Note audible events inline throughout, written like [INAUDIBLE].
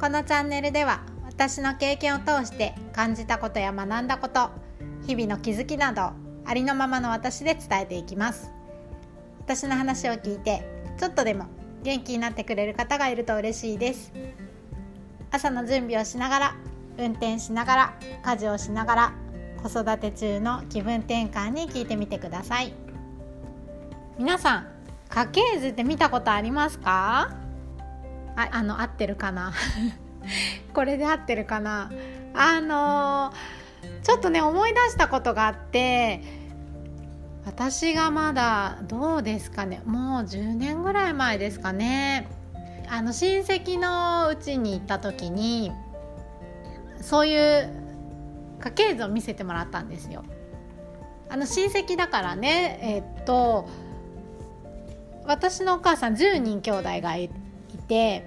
このチャンネルでは私の経験を通して感じたことや学んだこと日々の気づきなどありのままの私で伝えていきます。私の話を聞いてちょっとでも元気になってくれる方がいると嬉しいです。朝の準備をしながら運転しながら家事をしながら子育て中の気分転換に聞いてみてください。皆さん家系図って見たことありますか？ああの合ってるかな？[LAUGHS] これで合ってるかな？あのー、ちょっとね思い出したことがあって私がまだどうですかね？もう10年ぐらい前ですかね。あの親戚のうちに行った時にそういう家系図を見せてもらったんですよ。あの親戚だからねえっと私のお母さん10人兄弟がいて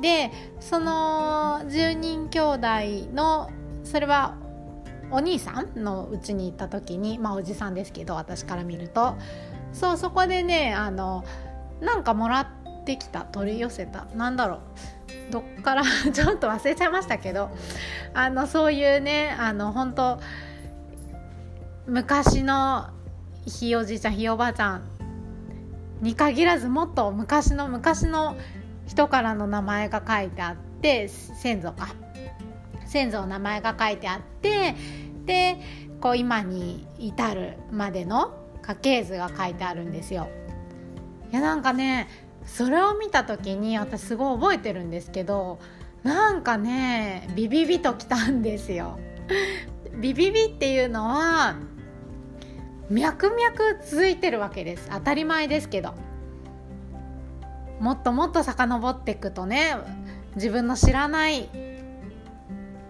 でその10人兄弟のそれはお兄さんのうちに行った時にまあおじさんですけど私から見ると。そうそこでねあのなんかもらってきた取り寄せた。なんだろう。どっから [LAUGHS] ちょっと忘れちゃいましたけど。あのそういうねあの本当昔のひいおじいちゃんひいおばあちゃんに限らずもっと昔の昔の人からの名前が書いてあって先祖か先祖の名前が書いてあってでこう今に至るまでの家系図が書いてあるんですよ。いやなんかねそれを見た時に私すごい覚えてるんですけどなんかねビビビときたんですよ。ビビビっていうのは脈々続いてるわけです。当たり前ですけど。もっともっと遡っていくとね自分の知らない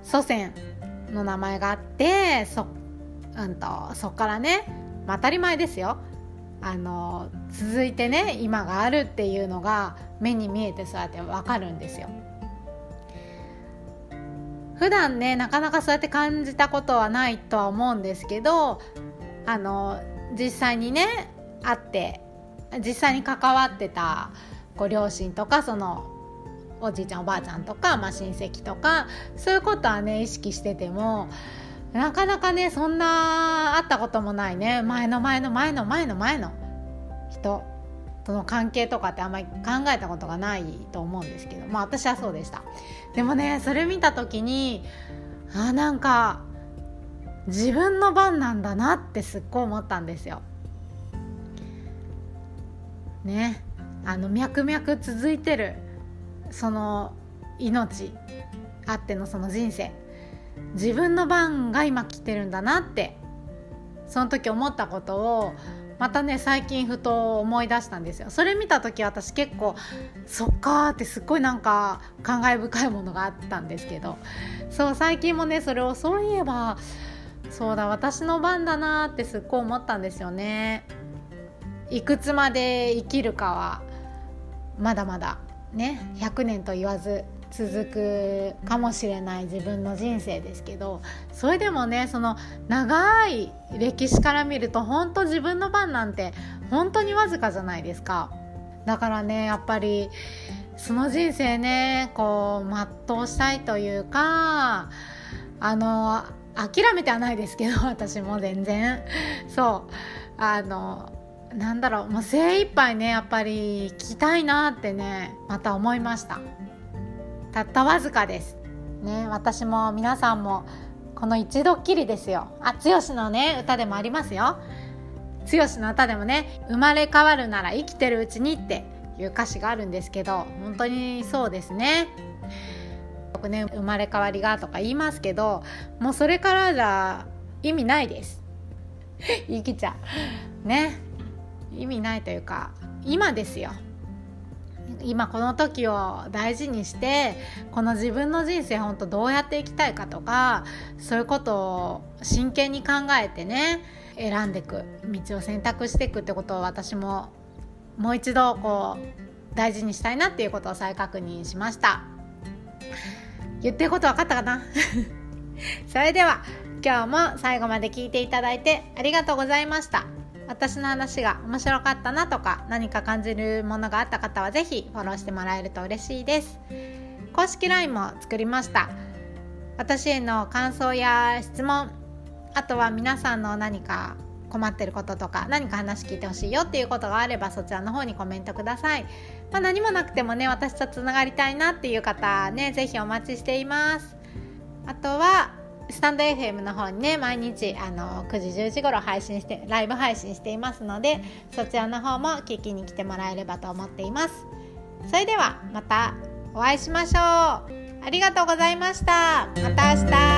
祖先の名前があってそ,、うんと、そっからね、まあ、当たり前ですよ。あの続いてね今があるっていうのが目に見えてそうやって分かるんですよ。普段ねなかなかそうやって感じたことはないとは思うんですけどあの実際にね会って実際に関わってたご両親とかそのおじいちゃんおばあちゃんとか、まあ、親戚とかそういうことはね意識しててもなかなかねそんな会ったこともないね。前の前の前の前の前の人との関係とかってあんまり考えたことがないと思うんですけど。まあ私はそうでした。でもねそれ見た時にあなんか自分の番なんだなってすっごい思ったんですよ。ね。あの脈々続いてるその命あってのその人生。自分の番が今来てるんだなってその時思ったことをまたね最近ふと思い出したんですよ。それ見た時私結構そっかーってすっごいなんか感慨深いものがあったんですけど。そう最近もねそれをそういえばそうだ私の番だなってすっごい思ったんですよね。いくつまで生きるかはまだまだね100年と言わず続くかもしれない自分の人生ですけどそれでもねその長い歴史から見ると本当自分の番なんて本当にわずかじゃないですか。だからねやっぱりその人生ねこう全うしたいというかあの諦めてはないですけど [LAUGHS] 私も全然。そう。あのなんだろう。もう精一杯ねやっぱり聞きたいなってねまた思いました。たったわずかです。ね私も皆さんもこの一度っきりですよ。あ剛のね歌でもありますよ。剛の歌でもね生まれ変わるなら生きてるうちにっていう歌詞があるんですけど本当にそうですね。僕ね生まれ変わりがとか言いますけどもうそれからじゃ意味ないです。[LAUGHS] 生きちゃうね。意味ないというか今ですよ。今この時を大事にしてこの自分の人生本当どうやっていきたいかとかそういうことを真剣に考えてね選んでいく。道を選択していくってことを私ももう一度こう大事にしたいなっていうことを再確認しました。言ってること分かったかな？[LAUGHS] それでは今日も最後まで聞いていただいてありがとうございました。私の話が面白かったなとか何か感じるものがあった方は是非フォローしてもらえると嬉しいです。公式 LINE も作りました。私への感想や質問あとは皆さんの何か困ってることとか何か話聞いてほしいよっていうことがあればそちらの方にコメントください、まあ、何もなくてもね私とつながりたいなっていう方ね是非お待ちしています。あとはスタンド FM の方にね毎日あの9時10時頃配信してライブ配信していますのでそちらの方も聞きに来てもらえればと思っています。それではまたお会いしましょう。ありがとうございました。また明日。